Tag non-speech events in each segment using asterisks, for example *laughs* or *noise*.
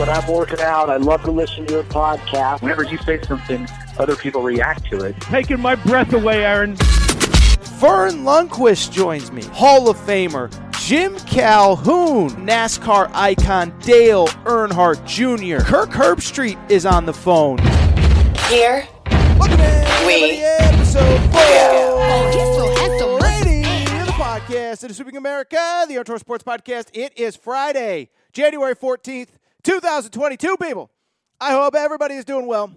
When I'm working out. I love to listen to your podcast. Whenever you say something, other people react to it. Taking my breath away, Aaron. Verne Lundquist joins me. Hall of Famer Jim Calhoun, NASCAR icon Dale Earnhardt Jr. Kirk Herbstreit is on the phone. Here Welcome in We to episode four. Oh, he's so handsome. Brady, the podcast. It is Sweeping America, the Aaron Torres Sports Podcast. It is Friday, January 14th, 2022, people. I hope everybody is doing well.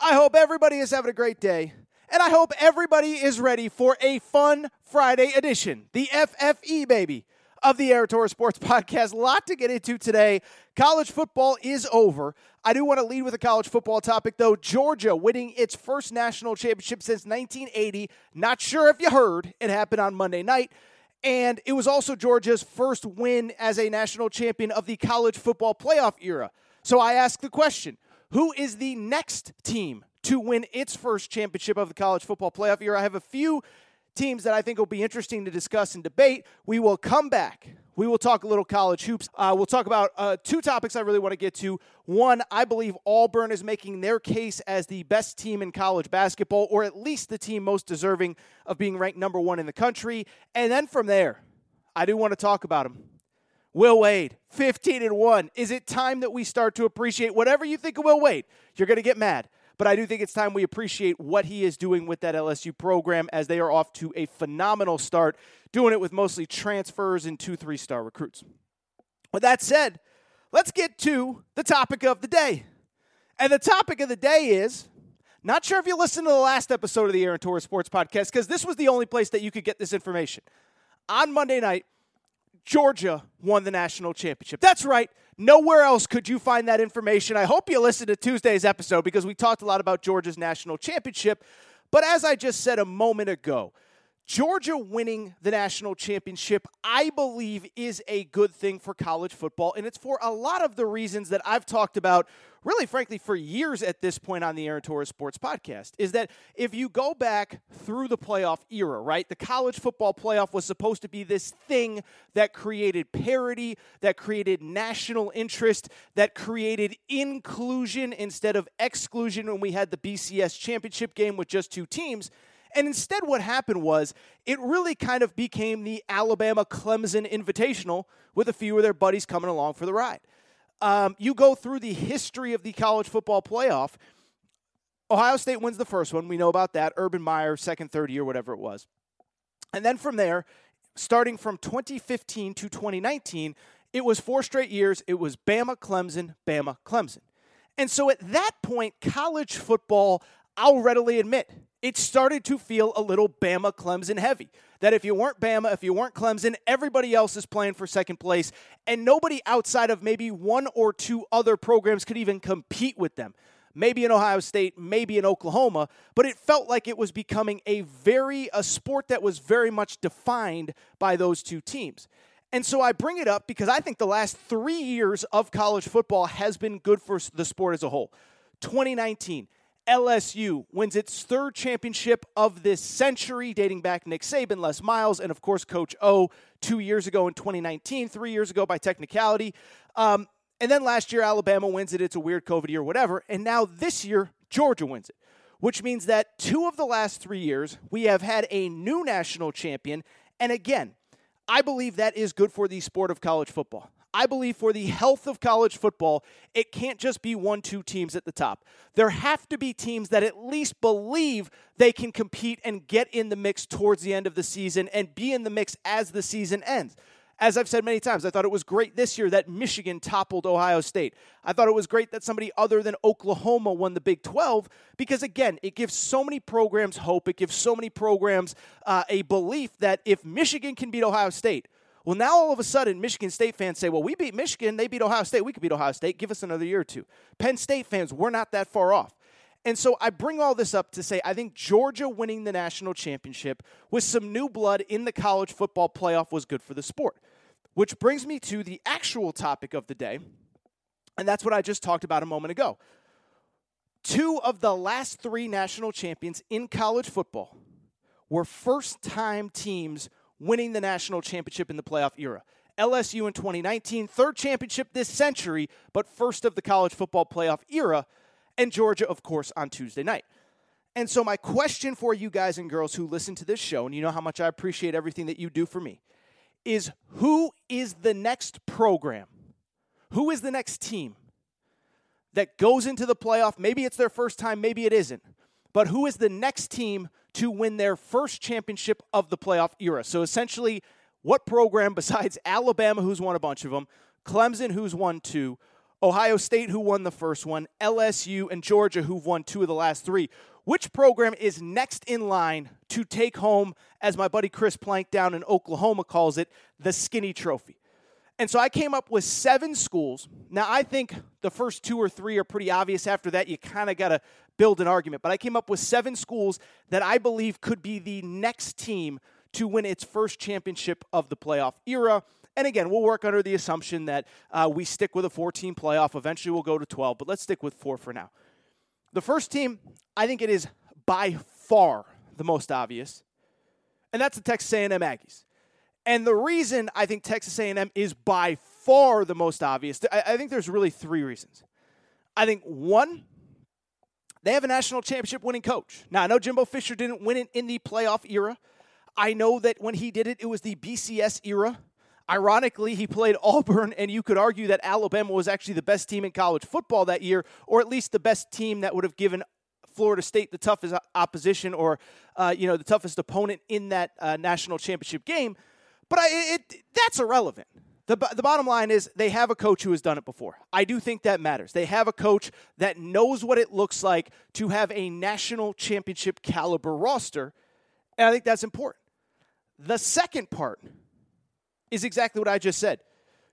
I hope everybody is having a great day. And I hope everybody is ready for a fun Friday edition, the FFE, baby, of the Air Sports *laughs* Podcast. A lot to get into today. College football is over. I do want to lead with a college football topic, though. Georgia winning its first national championship since 1980. Not sure if you heard, it happened on Monday night. And it was also Georgia's first win as a national champion of the college football playoff era. So I ask the question who is the next team to win its first championship of the college football playoff era? I have a few teams that I think will be interesting to discuss and debate. We will come back. We will talk a little college hoops. Uh, we'll talk about uh, two topics I really want to get to. One, I believe Auburn is making their case as the best team in college basketball, or at least the team most deserving of being ranked number one in the country. And then from there, I do want to talk about them. Will Wade, 15 and 1. Is it time that we start to appreciate whatever you think of Will Wade? You're going to get mad. But I do think it's time we appreciate what he is doing with that LSU program as they are off to a phenomenal start, doing it with mostly transfers and two, three star recruits. With that said, let's get to the topic of the day. And the topic of the day is not sure if you listened to the last episode of the Aaron Torres Sports Podcast, because this was the only place that you could get this information. On Monday night, Georgia won the national championship. That's right. Nowhere else could you find that information. I hope you listened to Tuesday's episode because we talked a lot about Georgia's national championship. But as I just said a moment ago, Georgia winning the national championship, I believe, is a good thing for college football. And it's for a lot of the reasons that I've talked about, really, frankly, for years at this point on the Aaron Torres Sports Podcast. Is that if you go back through the playoff era, right, the college football playoff was supposed to be this thing that created parity, that created national interest, that created inclusion instead of exclusion when we had the BCS championship game with just two teams. And instead, what happened was it really kind of became the Alabama Clemson Invitational with a few of their buddies coming along for the ride. Um, you go through the history of the college football playoff. Ohio State wins the first one. We know about that. Urban Meyer, second, third year, whatever it was. And then from there, starting from 2015 to 2019, it was four straight years. It was Bama, Clemson, Bama, Clemson. And so at that point, college football, I'll readily admit, it started to feel a little Bama Clemson heavy. That if you weren't Bama, if you weren't Clemson, everybody else is playing for second place, and nobody outside of maybe one or two other programs could even compete with them. Maybe in Ohio State, maybe in Oklahoma, but it felt like it was becoming a very a sport that was very much defined by those two teams. And so I bring it up because I think the last three years of college football has been good for the sport as a whole. 2019, LSU wins its third championship of this century, dating back Nick Saban, Les Miles, and of course Coach O two years ago in 2019, three years ago by technicality. Um, and then last year, Alabama wins it. It's a weird COVID year, whatever. And now this year, Georgia wins it, which means that two of the last three years, we have had a new national champion And again, I believe that is good for the sport of college football. I believe for the health of college football, it can't just be one, two teams at the top. There have to be teams that at least believe they can compete and get in the mix towards the end of the season and be in the mix as the season ends. As I've said many times, I thought it was great this year that Michigan toppled Ohio State. I thought it was great that somebody other than Oklahoma won the Big 12 because, again, it gives so many programs hope. It gives so many programs uh, a belief that if Michigan can beat Ohio State, well, now all of a sudden, Michigan State fans say, well, we beat Michigan, they beat Ohio State, we could beat Ohio State, give us another year or two. Penn State fans, we're not that far off. And so I bring all this up to say I think Georgia winning the national championship with some new blood in the college football playoff was good for the sport. Which brings me to the actual topic of the day, and that's what I just talked about a moment ago. Two of the last three national champions in college football were first time teams winning the national championship in the playoff era. LSU in 2019, third championship this century, but first of the college football playoff era, and Georgia, of course, on Tuesday night. And so, my question for you guys and girls who listen to this show, and you know how much I appreciate everything that you do for me, is who is the next program? Who is the next team that goes into the playoff? Maybe it's their first time, maybe it isn't. But who is the next team to win their first championship of the playoff era? So essentially, what program *laughs* besides Alabama, who's won a bunch of them, Clemson, who's won two, Ohio State, who won the first one, LSU, and Georgia, who've won two of the last three. Which program is next in line to take home, as my buddy Chris Plank down in Oklahoma calls it, the skinny trophy? And so I came up with seven schools. Now, I think the first two or three are pretty obvious. After that, you kind of got to build an argument. But I came up with seven schools that I believe could be the next team to win its first championship of the playoff era. And again, we'll work under the assumption that uh, we stick with a 14 playoff. Eventually, we'll go to 12, but let's stick with four for now. The first team, I think it is by far the most obvious, and that's the Texas A&M Aggies. And the reason I think Texas A&M is by far the most obvious, I, I think there's really three reasons. I think one, they have a national championship winning coach. Now I know Jimbo Fisher didn't win it in the playoff era. I know that when he did it, it was the BCS era. Ironically, he played Auburn, and you could argue that Alabama was actually the best team in college football that year, or at least the best team that would have given Florida State the toughest opposition or uh, you know the toughest opponent in that uh, national championship game. But I, it, that's irrelevant. The, the bottom line is they have a coach who has done it before. I do think that matters. They have a coach that knows what it looks like to have a national championship caliber roster, and I think that's important. The second part is exactly what I just said.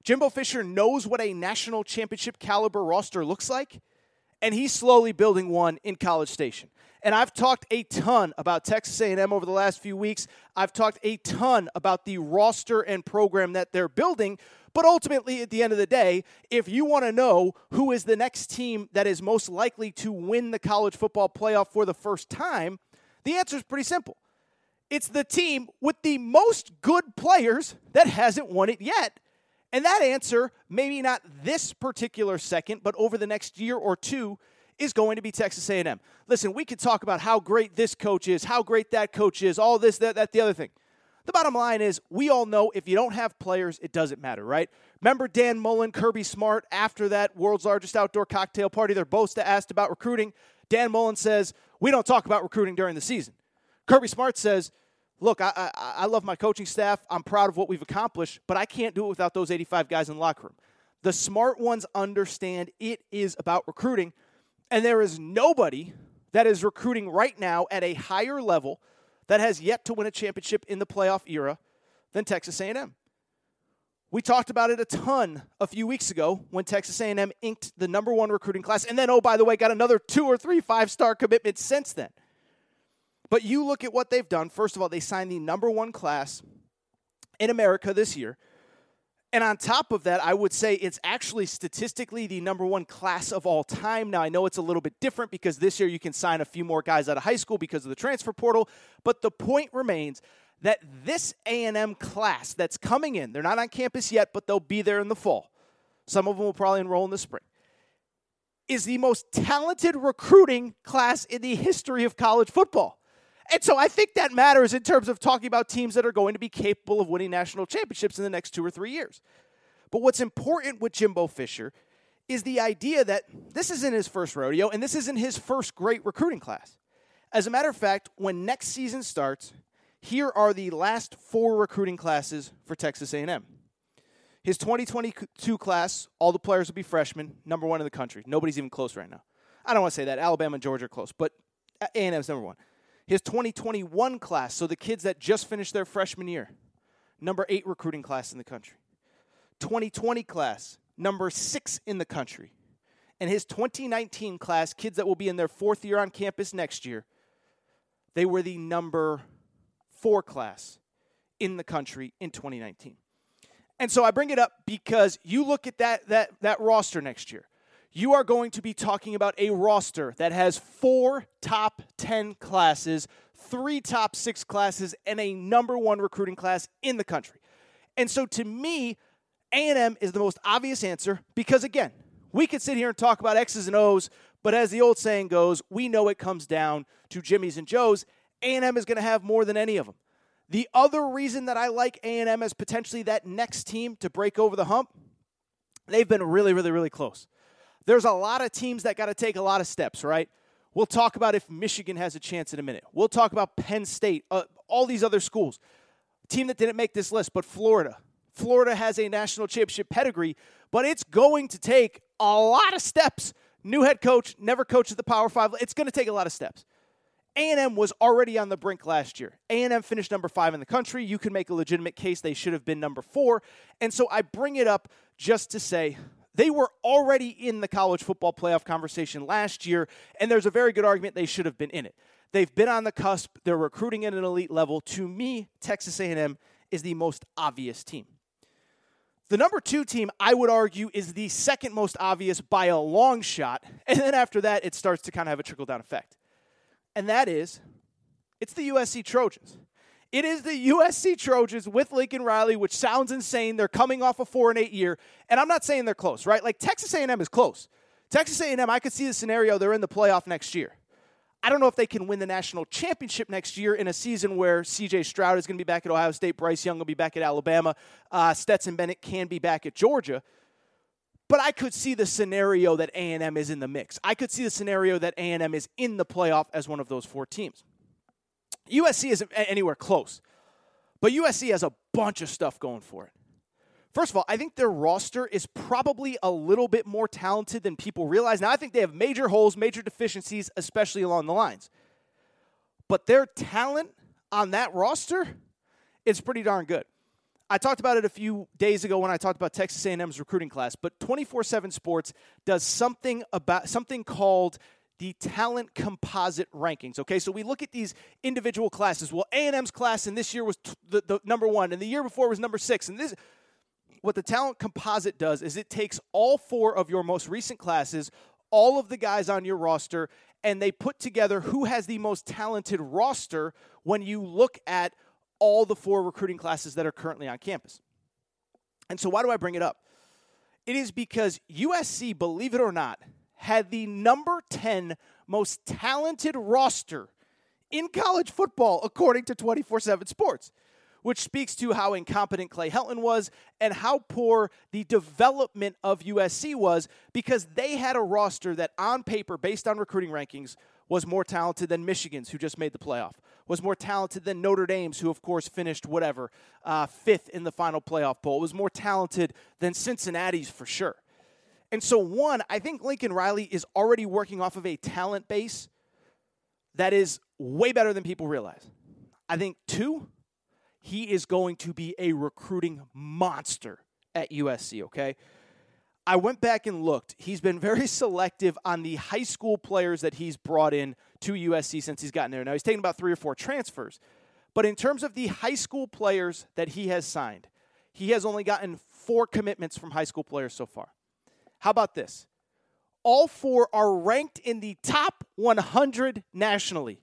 Jimbo Fisher knows what a national championship caliber roster looks like, and he's slowly building one in College Station. And I've talked a ton about Texas A&M over the last few weeks. I've talked a ton about the roster and program that they're building. But ultimately, at the end of the day, if you want to know who is the next team that is most likely to win the college football playoff for the first time, the answer is pretty simple. It's the team with the most good players that hasn't won it yet. And that answer, maybe not this particular second, but over the next year or two, is going to be Texas A&M. Listen, we could talk about how great this coach is, how great that coach is, all this, that, that, the other thing. The bottom line is, we all know if you don't have players, it doesn't matter, right? Remember Dan Mullen, Kirby Smart, after that world's largest outdoor cocktail party, they're both asked about recruiting. Dan Mullen says, We don't talk about recruiting during the season. Kirby Smart says, Look, I, I, I love my coaching staff. I'm proud of what we've accomplished, but I can't do it without those 85 guys in the locker room. The smart ones understand it is about recruiting, and there is nobody that is recruiting right now at a higher level that has yet to win a championship in the playoff era than Texas A&M. We talked about it a ton a few weeks ago when Texas A&M inked the number one recruiting class, and then oh by the way, got another two or three five star commitments since then. But you look at what they've done. First of all, they signed the number one class in America this year. And on top of that, I would say it's actually statistically the number one class of all time. Now, I know it's a little bit different because this year you can sign a few more guys out of high school because of the transfer portal. But the point remains that this A&M class that's coming in, they're not on campus yet, but they'll be there in the fall. Some of them will probably enroll in the spring. Is the most talented recruiting class in the history of college football. And so I think that matters in terms of talking about teams that are going to be capable of winning national championships in the next two or three years. But what's important with Jimbo Fisher is the idea that this isn't his first rodeo and this isn't his first great recruiting class. As a matter of fact, when next season starts, here are the last four recruiting classes for Texas A&M. His 2022 class, all the players will be freshmen, number one in the country. Nobody's even close right now. I don't want to say that. Alabama and Georgia are close, but A&M's number one. His 2021 class, so the kids that just finished their freshman year, number eight recruiting class in the country. 2020 class, number six in the country. And his 2019 class, kids that will be in their fourth year on campus next year, they were the number four class in the country in 2019. And so I bring it up because you look at that, that, that roster next year. You are going to be talking about a roster that has four top 10 classes, three top six classes, and a number one recruiting class in the country. And so to me, A&M is the most obvious answer because, again, we could sit here and talk about X's and O's, but as the old saying goes, we know it comes down to Jimmy's and Joe's. A&M is going to have more than any of them. The other reason that I like A&M as potentially that next team to break over the hump, they've been really, really, really close. There's a lot of teams that got to take a lot of steps, right? We'll talk about if Michigan has a chance in a minute. We'll talk about Penn State, uh, all these other schools. Team that didn't make this list, but Florida. Florida has a national championship pedigree, but it's going to take a lot of steps. New head coach, never coached at the Power Five. It's going to take a lot of steps. A&M was already on the brink last year. A&M finished number five in the country. You can make a legitimate case they should have been number four. And so I bring it up just to say they were already in the college football playoff conversation last year, and there's a very good argument they should have been in it. They've been on the cusp. They're recruiting at an elite level. To me, Texas A&M is the most obvious team. The number two team, I would argue, is the second most obvious by a long shot. *laughs* And then after that, it starts to kind of have a trickle down effect and that is it's the USC Trojans. It is the USC Trojans with Lincoln Riley, which sounds insane. They're coming off a four and eight year, and I'm not saying they're close, right? Like Texas A&M is close. Texas A&M, I could see the scenario they're in the playoff next year. I don't know if they can win the national championship next year in a season where C.J. Stroud is going to be back at Ohio State, Bryce Young will be back at Alabama, uh, Stetson Bennett can be back at Georgia. But I could see the scenario that A&M is in the mix. I could see the scenario that A&M is in the playoff as one of those four teams. USC isn't anywhere close. But USC has a bunch of stuff going for it. First of all, I think their roster is probably a little bit more talented than people realize. Now, I think they have major holes, major deficiencies, especially along the lines. But their talent on that roster is pretty darn good. I talked about it a few days ago when I talked about Texas A&M's recruiting class, but 24/7 Sports does something about something called the talent composite rankings. Okay, so we look at these individual classes. Well, A&M's class in this year was t- the, the number one, and the year before was number six. And this, what the talent composite does is it takes all four of your most recent classes, all of the guys on your roster, and they put together who has the most talented roster when you look at all the four recruiting classes that are currently on campus. And so, why do I bring it up? It is because USC, believe it or not, had the number 10 most talented roster in college football, according to 24 7 Sports, which speaks to how incompetent Clay Helton was and how poor the development of USC was because they had a roster that, on paper, based on recruiting rankings, was more talented than Michigan's, who just made the playoff, was more talented than Notre Dame's, who, of course, finished whatever, uh, fifth in the final playoff poll, was more talented than Cincinnati's for sure. And so, one, I think Lincoln Riley is already working off of a talent base that is way better than people realize. I think, two, he is going to be a recruiting monster at USC, okay? I went back and looked. He's been very *laughs* selective on the high school players that he's brought in to USC since he's gotten there. Now, he's taken about three or four transfers. But in terms of the high school players that he has signed, he has only gotten four commitments from high school players so far. How about this? All four are ranked in the top 100 nationally.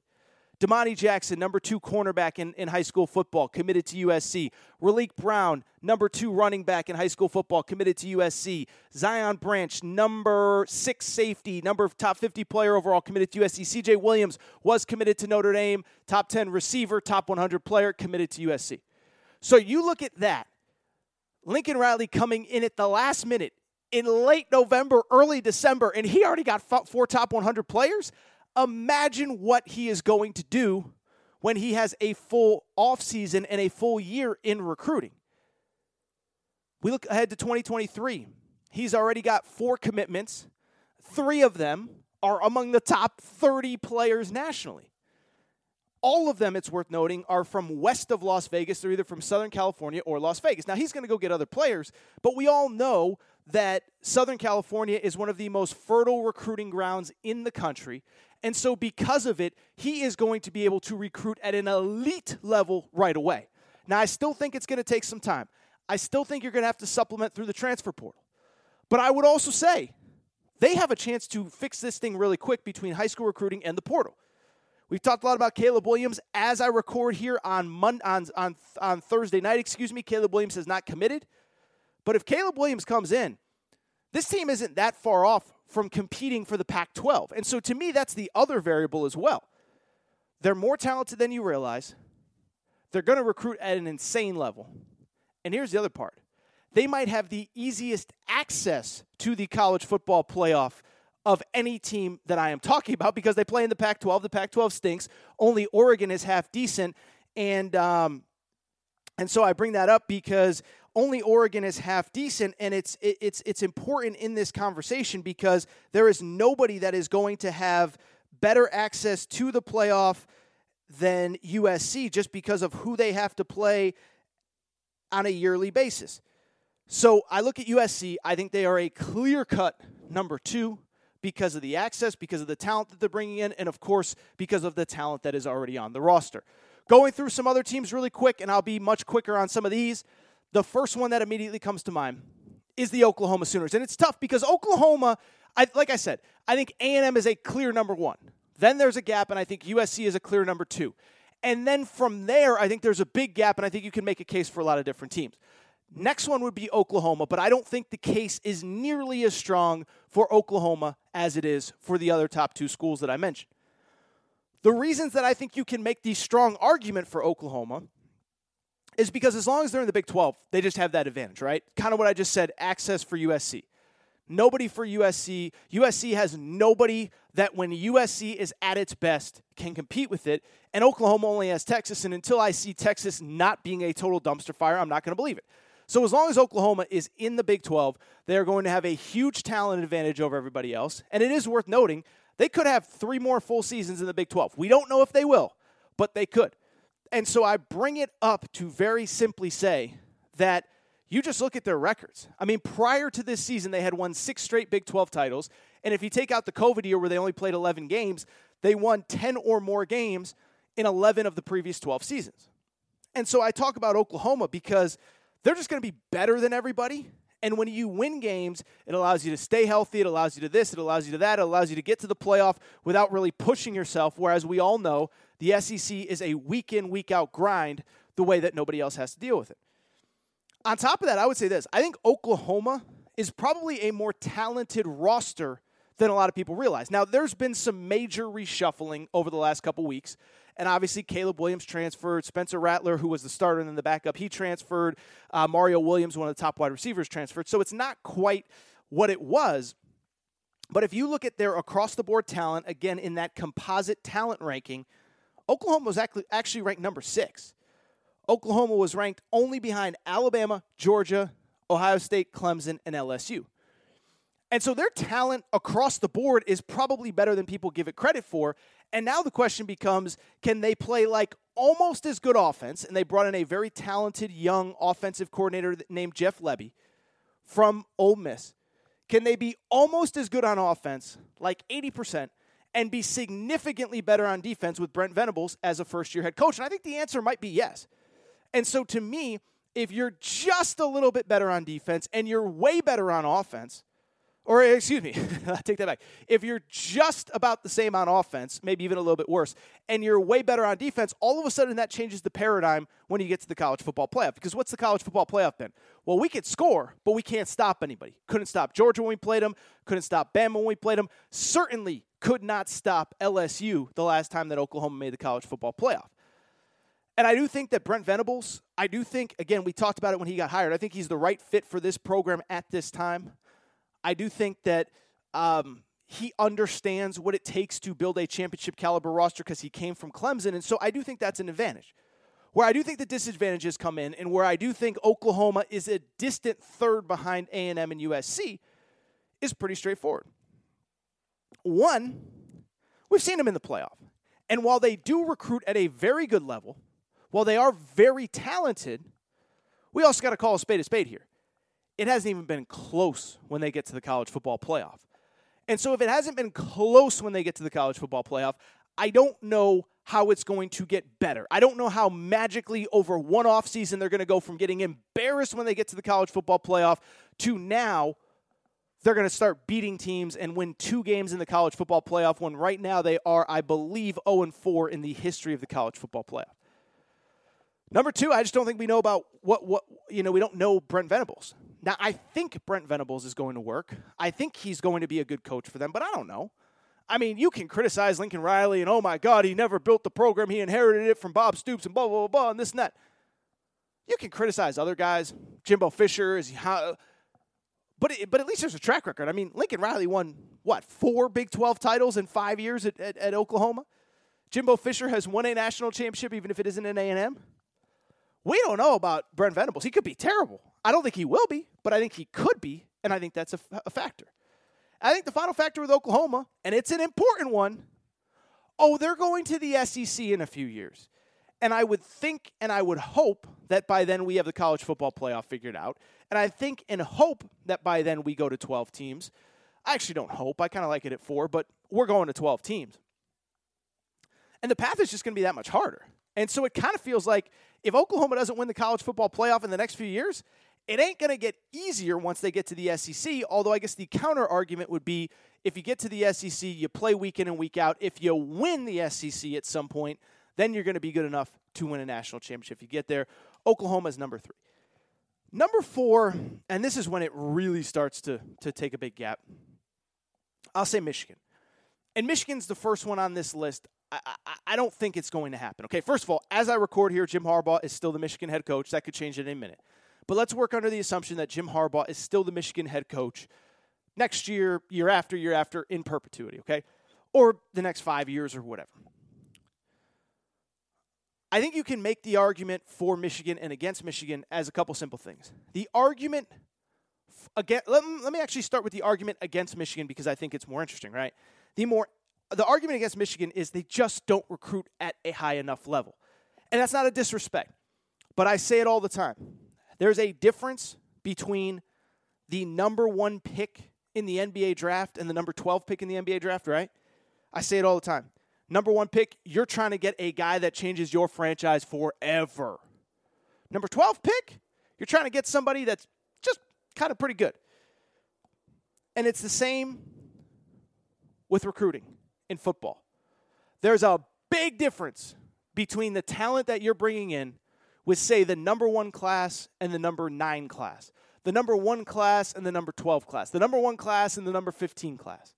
Domani Jackson, number two cornerback in, in high school football, committed to USC. Raleek Brown, number two running back in high school football, committed to USC. Zion Branch, number six safety, number top 50 player overall, committed to USC. CJ Williams was committed to Notre Dame, top 10 receiver, top 100 player, committed to USC. So you look at that. Lincoln Riley coming in at the last minute in late November, early December, and he already got four top 100 players. Imagine what he is going to do when he has a full offseason and a full year in recruiting. We look ahead to 2023. He's already got four commitments. Three of them are among the top 30 players nationally. All of them, it's worth noting, are from west of Las Vegas. They're either from Southern California or Las Vegas. Now, he's going to go get other players, but we all know that Southern California is one of the most fertile recruiting grounds in the country. And so, because of it, he is going to be able to recruit at an elite level right away. Now, I still think it's going to take some time. I still think you're going to have to supplement through the transfer portal. But I would also say they have a chance to fix this thing really quick between high school recruiting and the portal. We've talked a lot about Caleb Williams. As I record here on, Mon- on, on, on Thursday night, excuse me, Caleb Williams has not committed. But if Caleb Williams comes in, this team isn't that far off from competing for the Pac 12. And so to me, that's the other variable as well. They're more talented than you realize. They're going to recruit at an insane level. And here's the other part they might have the easiest access to the college football playoff of any team that I am talking about because they play in the Pac 12. The Pac 12 stinks. Only Oregon is half decent. And, um, and so I bring that up because only Oregon is half decent, and it's it, it's it's important in this conversation because there is nobody that is going to have better access to the playoff than USC just because of who they have to play on a yearly basis. So I look at USC. I think they are a clear cut number two because of the access, because of the talent that they're bringing in, and of course, because of the talent that is already on the roster. Going through some other teams really quick, and I'll be much quicker on some of these. The first one that immediately comes to mind is the Oklahoma Sooners, and it's tough because Oklahoma, I, like I said, I think A&M is a clear number one. Then there's a gap, and I think USC is a clear number two. And then from there, I think there's a big gap, and I think you can make a case for a lot of different teams. Next one would be Oklahoma, but I don't think the case is nearly as strong for Oklahoma as it is for the other top two schools that I mentioned. The reasons that I think you can make the strong argument for Oklahoma is because as long as they're in the Big 12, they just have that advantage, right? Kind of what I just said access for USC. Nobody for USC. USC has nobody that when USC is at its best can compete with it. And Oklahoma only has Texas. And until I see Texas not being a total dumpster fire, I'm not going to believe it. So as long as Oklahoma is in the Big 12, they are going to have a huge talent advantage over everybody else. And it is worth noting they could have three more full seasons in the Big 12. We don't know if they will, but they could. And so I bring it up to very simply say that you just look at their records. I mean, prior to this season, they had won six straight Big 12 titles. And if you take out the COVID year where they only played 11 games, they won 10 or more games in 11 of the previous 12 seasons. And so I talk about Oklahoma because they're just going to be better than everybody. And when you win games, it allows you to stay healthy. It allows you to this. It allows you to that. It allows you to get to the playoff without really pushing yourself. Whereas we all know the SEC is a week in, week out grind the way that nobody else has to deal with it. On top of that, I would say this I think Oklahoma is probably a more talented roster than a lot of people realize. Now, there's been some major reshuffling over the last couple weeks. And obviously, Caleb Williams transferred. Spencer Rattler, who was the starter and then the backup, he transferred. Uh, Mario Williams, one of the top wide receivers, transferred. So it's not quite what it was. But if you look at their across the board talent, again, in that composite talent ranking, Oklahoma was actually ranked number six. Oklahoma was ranked only behind Alabama, Georgia, Ohio State, Clemson, and LSU. And so their talent across the board is probably better than people give it credit for. And now the question becomes can they play like almost as good offense? And they brought in a very talented young offensive coordinator named Jeff Lebby from Ole Miss. Can they be almost as good on offense, like 80%, and be significantly better on defense with Brent Venables as a first year head coach? And I think the answer might be yes. And so to me, if you're just a little bit better on defense and you're way better on offense, or excuse me, I *laughs* take that back. If you're just about the same on offense, maybe even a little bit worse, and you're way better on defense, all of a sudden that changes the paradigm when you get to the college football playoff. Because what's the college football playoff been? Well, we could score, but we can't stop anybody. Couldn't stop Georgia when we played them. Couldn't stop Bama when we played them. Certainly could not stop LSU the last time that Oklahoma made the college football playoff. And I do think that Brent Venables, I do think, again, we talked about it when he got hired. I think he's the right fit for this program at this time. I do think that um, he understands what it takes to build a championship caliber roster because he came from Clemson. And so I do think that's an advantage. Where I do think the disadvantages come in and where I do think Oklahoma is a distant third behind A&M and USC is pretty straightforward. One, we've seen them in the playoff. And while they do recruit at a very good level, while they are very talented, we also got to call a spade a spade here. It hasn't even been close when they get to the college football playoff. And so, if it hasn't been close when they get to the college football playoff, I don't know how it's going to get better. I don't know how magically over one offseason they're going to go from getting embarrassed when they get to the college football playoff to now they're going to start beating teams and win two games in the college football playoff when right now they are, I believe, 0 4 in the history of the college football playoff. Number two, I just don't think we know about what what you know. We don't know Brent Venables. Now, I think Brent Venables is going to work. I think he's going to be a good coach for them, but I don't know. I mean, you can criticize Lincoln Riley and oh my God, he never built the program. He inherited it from Bob Stoops and blah blah blah, blah and this and that. You can criticize other guys. Jimbo Fisher is how, but it, but at least there's a track record. I mean, Lincoln Riley won what four Big Twelve titles in five years at, at, at Oklahoma. Jimbo Fisher has won a national championship, even if it isn't an A and M. We don't know about Brent Venables. He could be terrible. I don't think he will be, but I think he could be, and I think that's a, a factor. I think the final factor with Oklahoma, and it's an important one. Oh, they're going to the SEC in a few years. And I would think and I would hope that by then we have the college football playoff figured out. And I think and hope that by then we go to 12 teams. I actually don't hope. I kind of like it at four, but we're going to 12 teams. And the path is just going to be that much harder. And so it kind of feels like if Oklahoma doesn't win the college football playoff in the next few years, it ain't going to get easier once they get to the SEC. Although I guess the counter argument would be if you get to the SEC, you play week in and week out. If you win the SEC at some point, then you're going to be good enough to win a national championship. If you get there, Oklahoma is number three. Number four, and this is when it really starts to, to take a big gap, I'll say Michigan. And Michigan's the first one on this list. I, I, I, don't think it's going to happen. Okay, first of all, as I record here, Jim Harbaugh is still the Michigan head coach. That could change in a minute. But let's work under the assumption that Jim Harbaugh is still the Michigan head coach next year, year after, year after, in perpetuity, okay? Or the next five years or whatever. I think you can make the argument for Michigan and against Michigan as a couple simple things. The argument again let me actually start with the argument against Michigan because I think it's more interesting, right? The more the argument against Michigan is they just don't recruit at a high enough level. And that's not a disrespect, but I say it all the time. There's a difference between the number one pick in the NBA draft and the number 12 pick in the NBA draft, right? I say it all the time. Number one pick, you're trying to get a guy that changes your franchise forever. Number 12 pick, you're trying to get somebody that's just kind of pretty good. And it's the same with recruiting in football. There's a big difference between the talent that you're bringing in with, say, the number one class and the number nine class, the number one class and the number 12 class, the number one class and the number 15 class.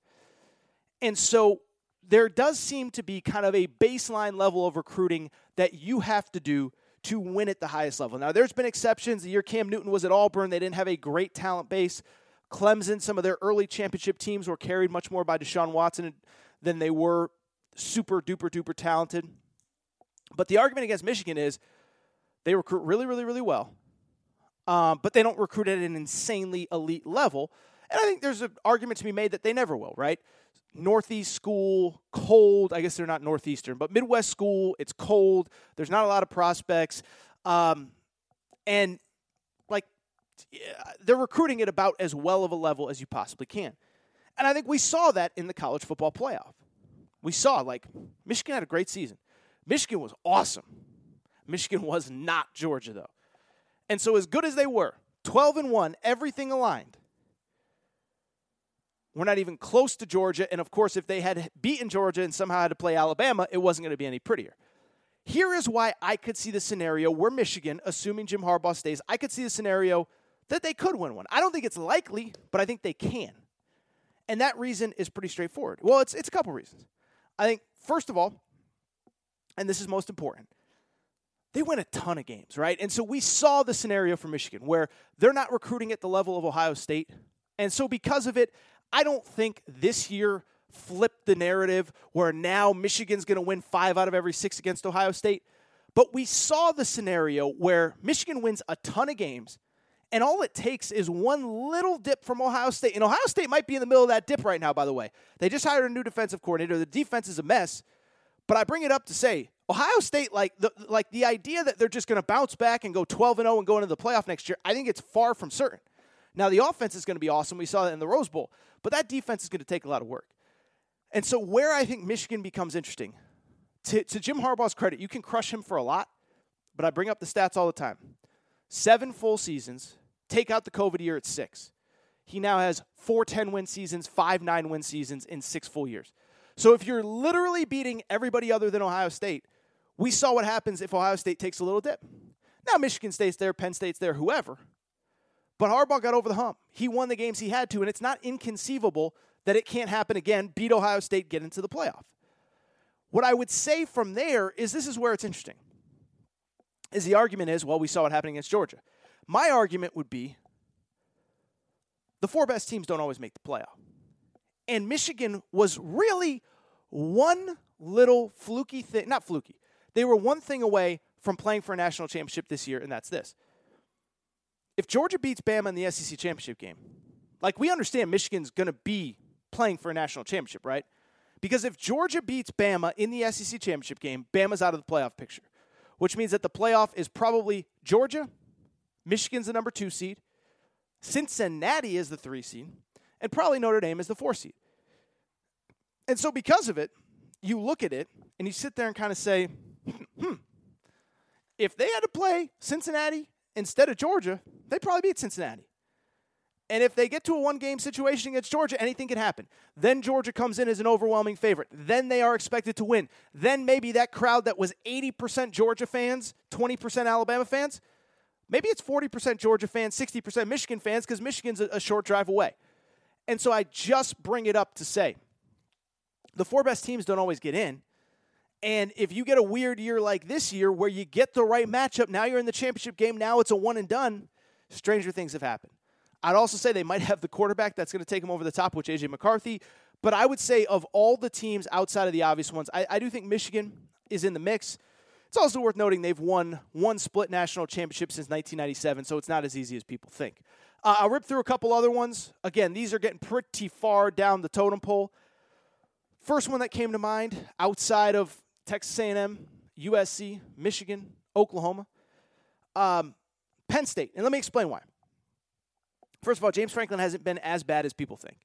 And so there does seem to be kind of a baseline level of recruiting that you have to do to win at the highest level. Now, there's been exceptions. The year Cam Newton was at Auburn, they didn't have a great talent base. Clemson, some of their early championship teams were carried much more by Deshaun Watson than they were super duper duper talented. But the argument against Michigan is they recruit really, really, really well, um, but they don't recruit at an insanely elite level. And I think there's an argument to be made that they never will, right? Northeast school, cold. I guess they're not Northeastern, but Midwest school, it's cold. There's not a lot of prospects. Um, and like, they're recruiting at about as well of a level as you possibly can. And I think we saw that in the college football playoff. We saw, like, Michigan had a great season. Michigan was awesome. Michigan *laughs* was not Georgia, though. And so, as good as they were, 12 and 1, everything aligned. We're not even close to Georgia. And of course, if they had beaten Georgia and somehow had to play Alabama, it wasn't going to be any prettier. Here is why I could see the scenario where Michigan, assuming Jim Harbaugh stays, I could see the scenario that they could win one. I don't think it's likely, but I think they can. And that reason is pretty straightforward. Well, it's, it's a couple reasons. I think, first of all, and this is most important, they win a ton of games, right? And so we saw the scenario for Michigan where they're not recruiting at the level of Ohio State. And so because of it, I don't think this year flipped the narrative where now Michigan's going to win five out of every six against Ohio State. But we saw the scenario where Michigan wins a ton of games, and all it takes is one little dip from Ohio State. And Ohio State might be in the middle of that dip right now, by the way. They just hired a new defensive coordinator. The defense is a mess. But I bring it up to say Ohio State, like the like the idea that they're just going to bounce back and go 12 and 0 and go into the playoff next year, I think it's far from certain. Now the offense is going to be awesome. We saw that in the Rose Bowl, but that defense is going to take a lot of work. And so where I think Michigan becomes interesting, to, to Jim Harbaugh's credit, you can crush him for a lot, but I bring up the stats all the time. Seven full seasons, take out the COVID year at six. He now has four 10 win seasons, five nine win seasons in six full years. So if you're literally beating everybody other than Ohio State, we saw what happens if Ohio State takes a little dip. Now Michigan State's there, Penn State's there, whoever. But Harbaugh got over the hump. He won the games he had to, and it's not inconceivable that it can't happen again. Beat Ohio State, get into the playoff. What I would say from there is this is where it's interesting. Is the argument is, well, we saw it happening against Georgia. My argument would be the four best teams don't always make the playoff. And Michigan was really one little fluky thing, not fluky. They were one thing away from playing for a national championship this year, and that's this. If Georgia beats Bama in the SEC championship game, like we understand Michigan's going to be playing for a national championship, right? Because if Georgia beats Bama in the SEC championship game, Bama's out of the playoff picture, which means that the playoff is probably Georgia, Michigan's the number two seed, Cincinnati is the three seed, and probably Notre Dame is the four seed. And so, because of it, you look at it and you sit there and kind of say, hmm, if they had to play Cincinnati instead of Georgia, they'd probably beat Cincinnati. And if they get to a one game situation against Georgia, anything could happen. Then Georgia comes in as an overwhelming favorite. Then they are expected to win. Then maybe that crowd that was 80% Georgia fans, 20% Alabama fans, maybe it's 40% Georgia fans, 60% Michigan fans because Michigan's a, a short drive away. And so I just bring it up to say the four best teams don't always get in. And if you get a weird year like this year where you get the right matchup, now you're in the championship game, now it's a one and done, stranger things have happened. I'd also say they might have the quarterback that's going to take them over the top, which JJ McCarthy. But I would say of all the teams outside of the obvious ones, I, I do think Michigan is in the mix. It's also worth noting they've won one split national championship since 1997, so it's not as easy as people think. Uh, I'll rip through a couple other ones. Again, these are getting pretty far down the totem pole. First one that came to mind outside of Texas A&M, USC, Michigan, Oklahoma, um, Penn State, and let me explain why. First of all, James Franklin hasn't been as bad as people think.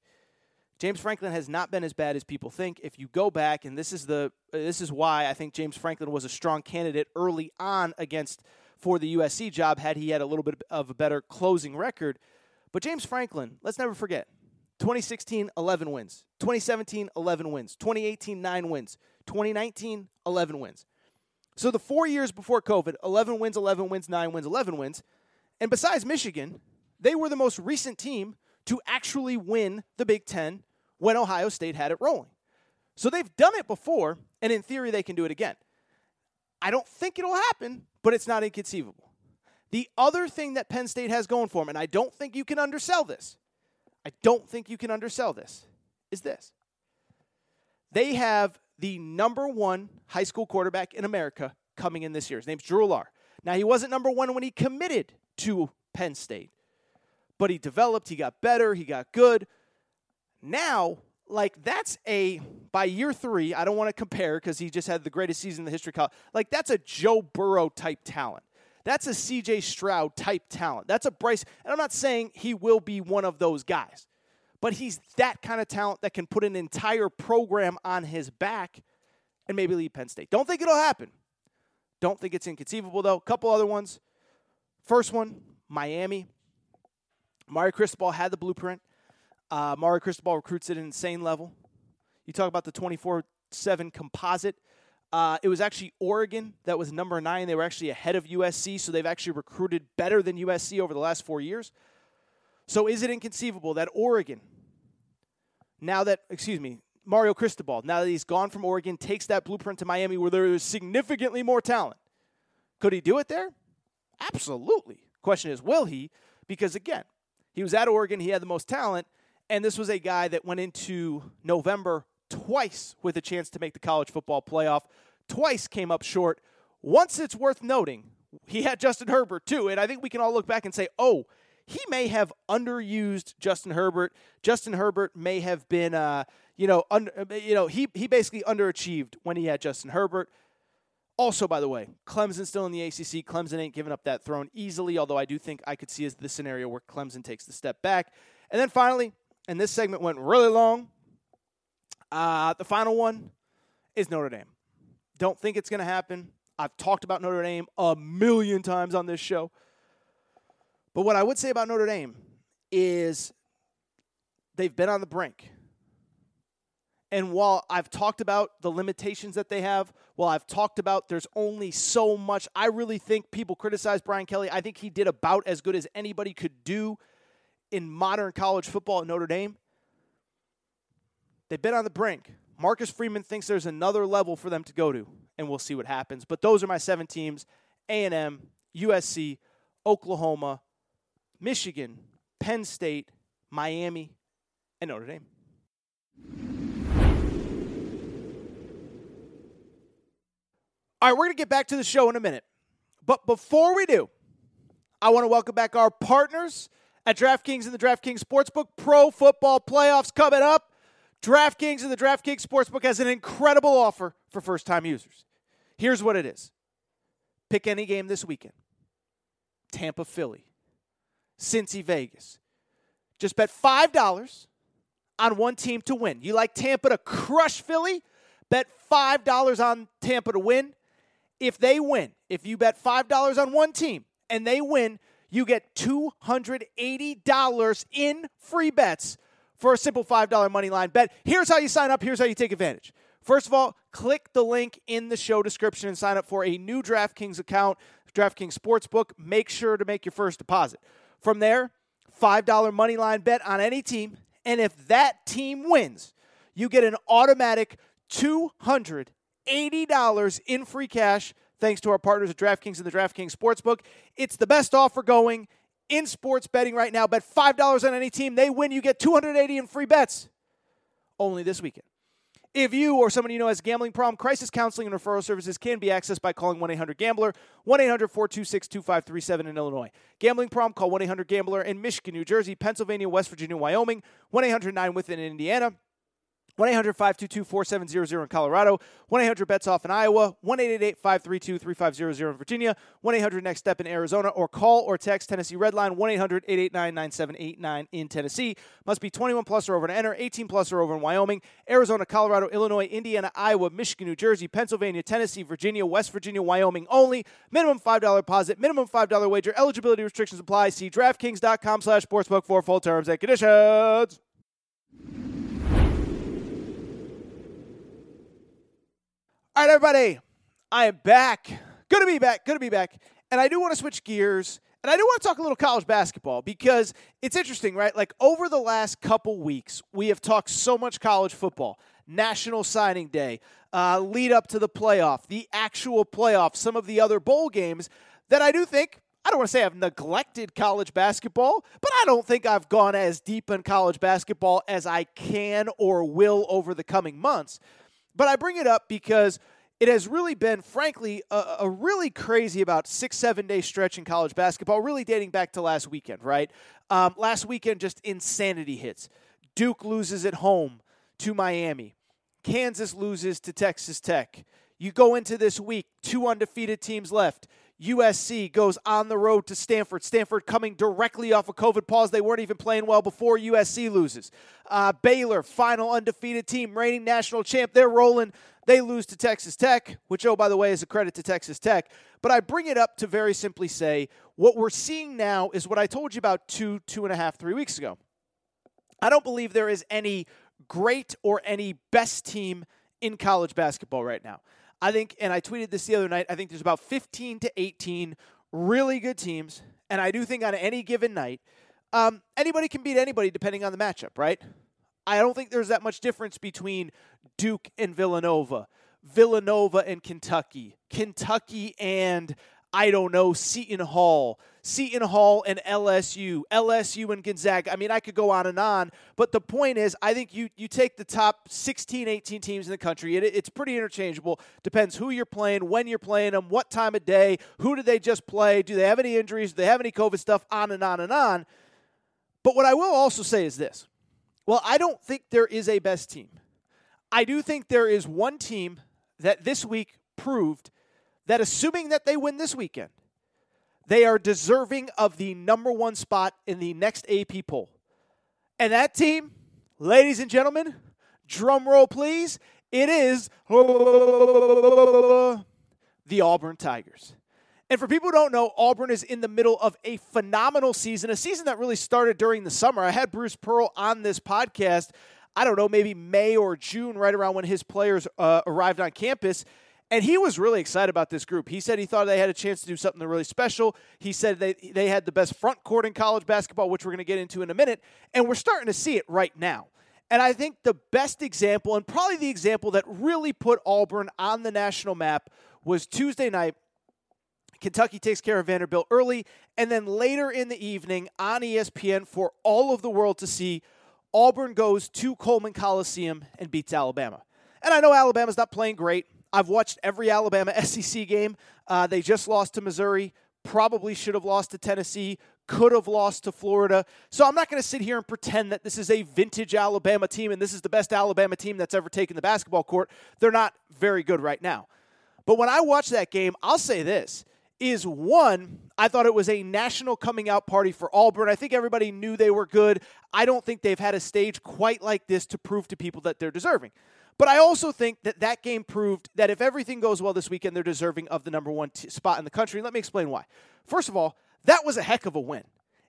James Franklin has not been as bad as people think. If you go back, and this is the uh, this is why I think James Franklin was a strong candidate early on against for the USC job had he had a little bit of a better closing record. But James Franklin, let's never forget, 2016 11 wins, 2017 11 wins, 2018 9 wins, 2019 11 wins. So the 4 years before COVID, 11 wins, 11 wins, 9 wins, 11 wins. And besides Michigan, they were the most recent team to actually win the Big 10 when Ohio State had it rolling. So they've done it before, and in theory, they can do it again. I don't think it'll happen, but it's not inconceivable. The other thing that Penn State has going for them, and I don't think you can undersell this, I don't think you can undersell this, is this. They have the number one high school quarterback in America coming in this year. His name's Drew Allar. Now, he wasn't number one when he committed to Penn State, but he developed, he got better, he got good. Now, like that's a by year three, I don't want to compare because he just had the greatest season in the history of college. Like that's a Joe Burrow type talent. That's a CJ Stroud type talent. That's a Bryce. And I'm not saying he will be one of those guys, but he's that kind of talent that can put an entire program on his back and maybe lead Penn State. Don't think it'll happen. Don't think it's inconceivable though. A couple other ones. First one, Miami. Mario Cristobal had the blueprint. Uh, Mario Cristobal recruits at an insane level. You talk about the 24 7 composite. Uh, it was actually Oregon that was number nine. They were actually ahead of USC, so they've actually recruited better than USC over the last four years. So is it inconceivable that Oregon, now that, excuse me, Mario Cristobal, now that he's gone from Oregon, takes that blueprint to Miami where there is significantly more talent? Could he do it there? Absolutely. Question is, will he? Because again, he was at Oregon, he had the most talent, and this was a guy that went into November twice with a chance to make the college football playoff. Twice came up short. Once it's worth noting, he had Justin Herbert too, and I think we can all look back and say, "Oh, he may have underused Justin Herbert. Justin Herbert may have been, uh, you know, under, you know, he he basically underachieved when he had Justin Herbert." Also, by the way, Clemson still in the ACC. Clemson ain't giving up that throne easily, although I do think I could see as the scenario where Clemson takes the step back. And then finally, and this segment went really long. Uh, the final one is Notre Dame. Don't think it's going to happen. I've talked about Notre Dame a million times on this show. But what I would say about Notre Dame is they've been on the brink. And while I've talked about the limitations that they have, while I've talked about there's only so much, I really think people criticize Brian Kelly. I think he did about as good as anybody could do in modern college football at Notre Dame. They've been on the brink. Marcus Freeman thinks there's another level for them to go to, and we'll see what happens. But those are my seven teams: A&M, USC, Oklahoma, Michigan, Penn State, Miami, and Notre Dame. All right, we're going to get back to the show in a minute. But before we do, I want to welcome back our partners at DraftKings and the DraftKings Sportsbook. Pro football playoffs coming up. DraftKings and the DraftKings Sportsbook has an incredible offer for first time users. Here's what it is pick any game this weekend Tampa, Philly, Cincy, Vegas. Just bet $5 on one team to win. You like Tampa to crush Philly? Bet $5 on Tampa to win. If they win, if you bet $5 on one team and they win, you get $280 in free bets for a simple $5 money line bet. Here's how you sign up. Here's how you take advantage. First of all, click the link in the show description and sign up for a new DraftKings account, DraftKings Sportsbook. Make sure to make your first deposit. From there, $5 money line bet on any team. And if that team wins, you get an automatic $280 in free cash thanks to our partners at DraftKings and the DraftKings Sportsbook. It's the best offer going in sports betting right now. Bet $5 on any team. They win, you get 280 in free bets. Only this weekend. If you or someone you know has a gambling problem, crisis counseling and referral services can be accessed by calling 1 800 Gambler, 1 800 426 2537 in Illinois. Gambling problem, call 1 800 Gambler in Michigan, New Jersey, Pennsylvania, West Virginia, Wyoming, 1 800 9 within in Indiana. 1 800 522 4700 in Colorado, 1 800 bets off in Iowa, 1 888 532 3500 in Virginia, 1 800 next step in Arizona, or call or text Tennessee Redline 1 800 889 9789 in Tennessee. Must be 21 plus or over to enter, 18 plus or over in Wyoming, Arizona, Colorado, Illinois, Indiana, Iowa, Michigan, New Jersey, Pennsylvania, Tennessee, Virginia, West Virginia, Wyoming only. Minimum $5 deposit, minimum $5 wager. Eligibility restrictions apply. See DraftKings.com slash sportsbook for full terms and conditions. All right, everybody, I am back. Good to be back. Good to be back. And I do want to switch gears. And I do want to talk a little college basketball because it's interesting, right? Like over the last couple weeks, we have talked so much college football. National Signing Day, uh, lead up to the playoff, the actual playoff, some of the other bowl games that I do think I don't want to say I've neglected college basketball, but I don't think I've gone as deep in college basketball as I can or will over the coming months. But I bring it up because it has really been, frankly, a, a, really crazy about six, seven day stretch in college basketball, really dating back to last weekend, right? Um, last weekend, just insanity hits. Duke loses at home to Miami, Kansas loses to Texas Tech. You go into this week, two undefeated teams left. USC goes on the road to Stanford. Stanford coming directly off a COVID pause. They weren't even playing well before USC loses. Uh, Baylor, final undefeated team, reigning national champ. They're rolling. They lose to Texas Tech, which, oh, by the way, is a credit to Texas Tech. But I bring it up to very simply say what we're seeing now is what I told you about two, two and a half, three weeks ago. I don't believe there is any great or any best team in college basketball right now. I think, and I tweeted this the other night, I think there's about 15 to 18 really good teams. And I do think on any given night, um, anybody can beat anybody depending on the matchup, right? I don't think there's that much difference between Duke and Villanova, Villanova and Kentucky, Kentucky and I don't know, Seton Hall, Seton Hall and LSU, LSU and Gonzaga. I mean, I could go on and on, but the point is, I think you, you take the top 16, 18 teams in the country, it, it's pretty interchangeable. Depends who you're playing, when you're playing them, what time of day, who do they just play, do they have any injuries, do they have any COVID stuff, on and on and on. But what I will also say is this well, I don't think there is a best team. I do think there is one team that this week proved that assuming that they win this weekend, they are deserving of the number one spot in the next AP poll. And that team, ladies and gentlemen, drum roll please, it is the Auburn Tigers. And for people who don't know, Auburn is in the middle of a phenomenal season, a season that really started during the summer. I had Bruce Pearl on this podcast, I don't know, maybe May or June, right around when his players uh, arrived on campus. And he was really excited about this group. He said he thought they had a chance to do something really special. He said they, they had the best front court in college basketball, which we're going to get into in a minute. And we're starting to see it right now. And I think the best example, and probably the example that really put Auburn on the national map, was Tuesday night. Kentucky takes care of Vanderbilt early, and then later in the evening on ESPN for all of the world to see, Auburn goes to Coleman Coliseum and beats Alabama. And I know Alabama's not playing great. I've watched every Alabama *laughs* SEC game. Uh, they just lost to Missouri, probably should have lost to Tennessee, could have lost to Florida. So I'm not going to sit here and pretend that this is a vintage Alabama team and this is the best Alabama team that's ever taken the basketball court. They're not very good right now. But when I watch that game, I'll say this is one, I thought it was a national coming out party for Auburn. I think everybody knew they were good. I don't think they've had a stage quite like this to prove to people that they're deserving. But I also think that that game proved that if everything goes well this weekend, they're deserving of the number one t- spot in the country. Let me explain why. First of all, that was a heck of a win.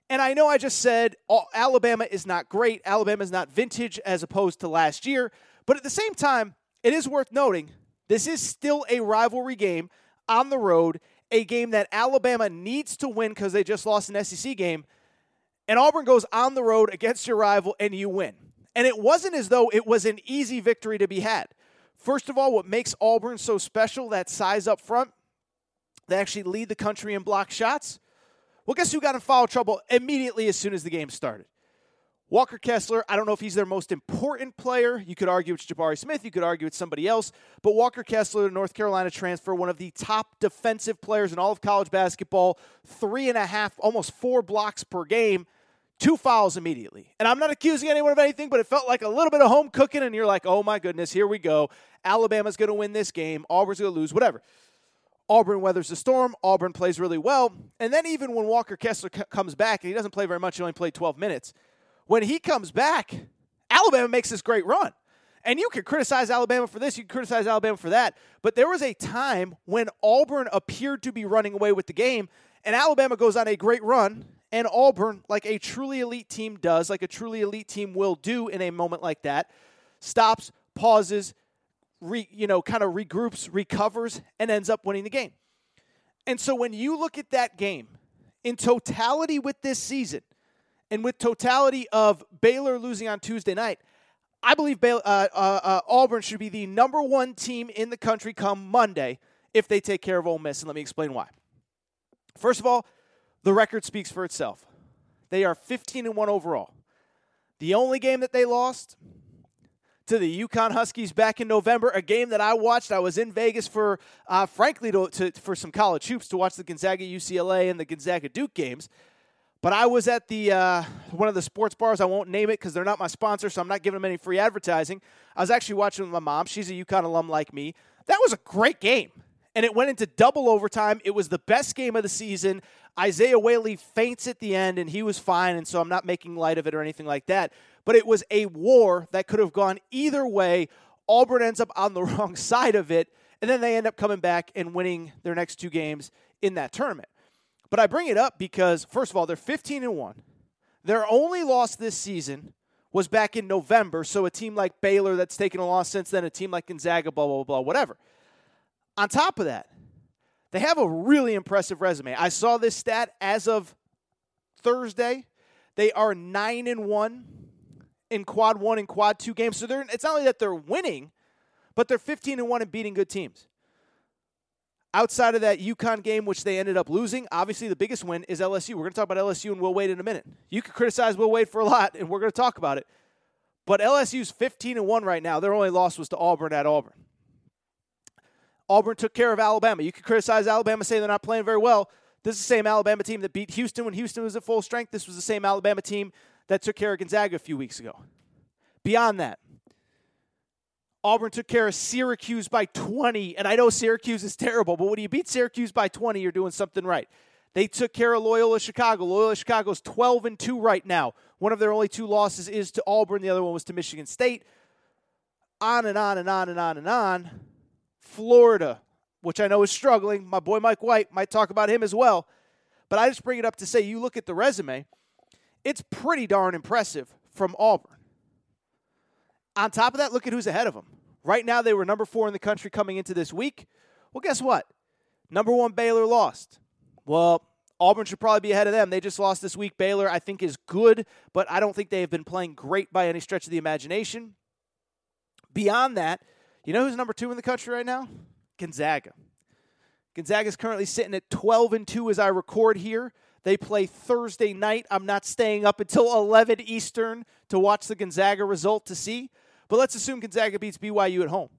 And I know I just said oh, Alabama is not great. Alabama is not vintage as opposed to last year. But at the same time, it is worth noting this is still a rivalry game on the road, a game that Alabama needs to win because they just lost an SEC game. And Auburn goes on the road against your rival and you win. And it wasn't as though it was an easy victory to be had. First of all, what makes Auburn so special, that size up front, they actually lead the country in block shots. Well, guess who got in foul trouble immediately as soon as the game started? Walker Kessler, I don't know if he's their most important player. You could argue it's Jabari Smith. You could argue it's somebody else. But Walker Kessler, the North Carolina transfer, one of the top defensive players in all of college basketball, three and a half, almost four blocks per game, two fouls immediately. And I'm not accusing anyone of anything, but it felt like a little bit of home cooking. And you're like, oh my goodness, here we go. Alabama's going to win this game. Auburn's going to lose, whatever. Auburn weathers the storm. Auburn plays really well. And then even when Walker Kessler c- comes back, and he doesn't play very much, he only played 12 minutes when he comes back, Alabama makes this great run. And you can criticize Alabama for this, you can criticize Alabama for that. But there was a time when Auburn appeared to be running away with the game, and Alabama goes on a great run. And Auburn, like a truly elite team does, like a truly elite team will do in a moment like that, stops, pauses, re, you know, kind of regroups, recovers, and ends up winning the game. And so when you look at that game in totality with this season, and with totality of Baylor losing on Tuesday night, I believe uh, uh, uh, Auburn should be the number one team in the country come Monday if they take care of Ole Miss. And let me explain why. First of all, the record speaks for itself. They are 15 and 1 overall. The only game that they lost to the UConn Huskies back in November, a game that I watched. I was in Vegas for, uh, frankly, to, to, for some college hoops to watch the Gonzaga UCLA and the Gonzaga Duke games. But I was at the uh, one of the sports bars. I won't name it because they're not my sponsor, so I'm not giving them any free advertising. I was actually watching with my mom. She's a UConn alum like me. That was a great game, and it went into double overtime. It was the best game of the season. Isaiah Whaley faints at the end, and he was fine. And so I'm not making light of it or anything like that. But it was a war that could have gone either way. Auburn ends up on the *laughs* wrong side of it, and then they end up coming back and winning their next two games in that tournament. But I bring it up because, first of all, they're 15 and 1. Their only loss this season was back in November. So a team like Baylor that's taken a loss since then, a team like Gonzaga, blah, blah, blah, whatever. On top of that, they have a really impressive resume. I saw this stat as of Thursday. They are 9 and 1 in quad 1 and quad 2 games. So they're it's not only that they're winning, but they're 15 and 1 and beating good teams. Outside of that UConn game, which they ended up losing, obviously the biggest win is LSU. We're going to talk about LSU and Will Wade in a minute. You can criticize Will Wade for a lot, and we're going to talk about it. But LSU's 15 and 1 right now. Their only loss was to Auburn at Auburn. Auburn took care of Alabama. You can criticize Alabama, say they're not playing very well. This is the same Alabama team that beat Houston when Houston was at full strength. This was the same Alabama team that took care of Gonzaga a few weeks ago. Beyond that, Auburn took care of Syracuse by 20, and I know Syracuse is terrible, but when you beat Syracuse by 20, you're doing something right. They took care of Loyola Chicago. Loyola Chicago's 12 and 2 right now. One of their only two losses is to Auburn, the other one was to Michigan State. On and on and on and on and on. Florida, which I know is struggling. My boy Mike White might talk about him as well. But I just bring it up to say you look at the resume, it's pretty darn impressive from Auburn. On top of that, look at who's ahead of them. Right now, they were number four in the country coming into this week. Well, guess what? Number one, Baylor lost. Well, Auburn should probably be ahead of them. They just lost this week. Baylor, I think, is good, but I don't think they have been playing great by any stretch of the imagination. Beyond that, you know who's number two in the country right now? Gonzaga. Gonzaga is currently sitting at 12 and 2 as I record here. They play Thursday night. I'm not staying up until 11 Eastern to watch the Gonzaga result to see. But let's assume Gonzaga beats BYU at home.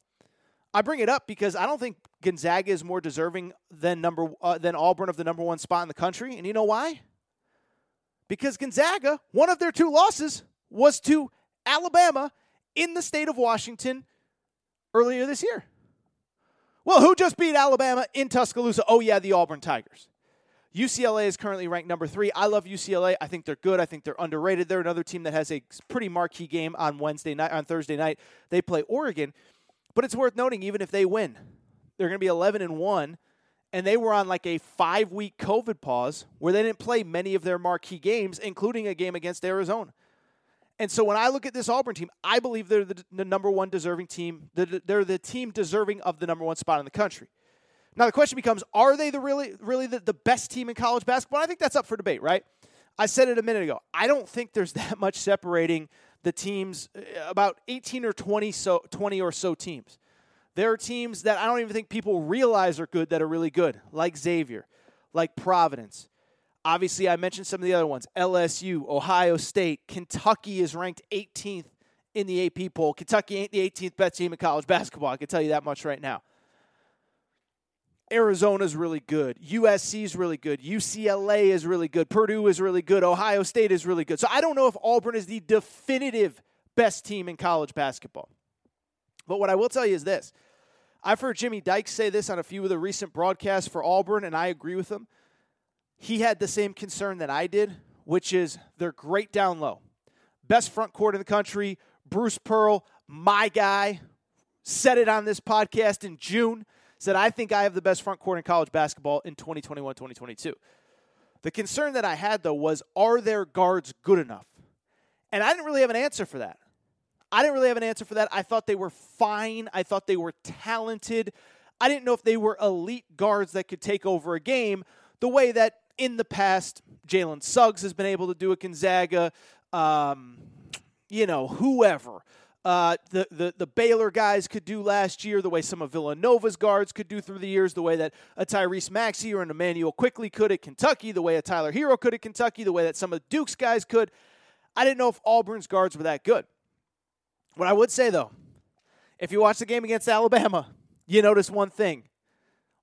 I bring it up because I don't think Gonzaga is more deserving than number uh, than Auburn of the number one spot in the country, and you know why? Because Gonzaga, one of their two losses was to Alabama in the state of Washington earlier this year. Well, who just beat Alabama in Tuscaloosa? Oh yeah, the Auburn Tigers. UCLA is currently ranked number three. I love UCLA. I think they're good. I think they're underrated. They're another team that has a pretty marquee game on Wednesday night. On Thursday night, they play Oregon. But it's worth noting, even if they win, they're going to be 11 and one, and they were on like a five week COVID pause where they didn't play many of their marquee games, including a game against Arizona. And so when I look at this Auburn team, I believe they're the, the number one deserving team. They're the team deserving of the number one spot in the country. Now the question becomes: Are they the really, really the, the best team in college basketball? I think that's up for debate, right? I said it a minute ago. I don't think there's *laughs* that much separating the teams. uh, About 18 or 20 so 20 or so teams. There are teams that I don't even think people realize are good that are really good, like Xavier, like Providence. Obviously, I mentioned some of the other ones: LSU, Ohio State, Kentucky is ranked 18th in the AP poll. Kentucky ain't the 18th best team in college basketball. I can tell you that much right now. Arizona's really good. USC is really good. UCLA is really good. Purdue is really good. Ohio State is really good. So I don't know if Auburn is the definitive best team in college basketball. But what I will tell you is this I've heard Jimmy Dykes say this on a few of the recent broadcasts for Auburn, and I agree with him. He had the same concern that I did, which is they're great down low. Best front court in the country. Bruce Pearl, my guy, said it on this podcast in June said, I think I have the best front court in college basketball in 2021 2022. The concern that I had, though, was are their guards good enough? And I didn't really have an answer for that. I didn't really have an answer for that. I thought they were fine. I thought they were talented. I didn't know if they were elite guards that could take over a game the way that in the past Jalen Suggs has been able to do at Gonzaga, um, you know, whoever uh, the, the, the Baylor guys could do last year, the way some of Villanova's guards could do through the years, the way that a Tyrese Maxey or an Immanuel Quickley could at Kentucky, the way a Tyler Herro could at Kentucky, the way that some of Duke's guys could. I didn't know if Auburn's guards were that good. What I would say, though, if you watch the game against Alabama, you notice one thing.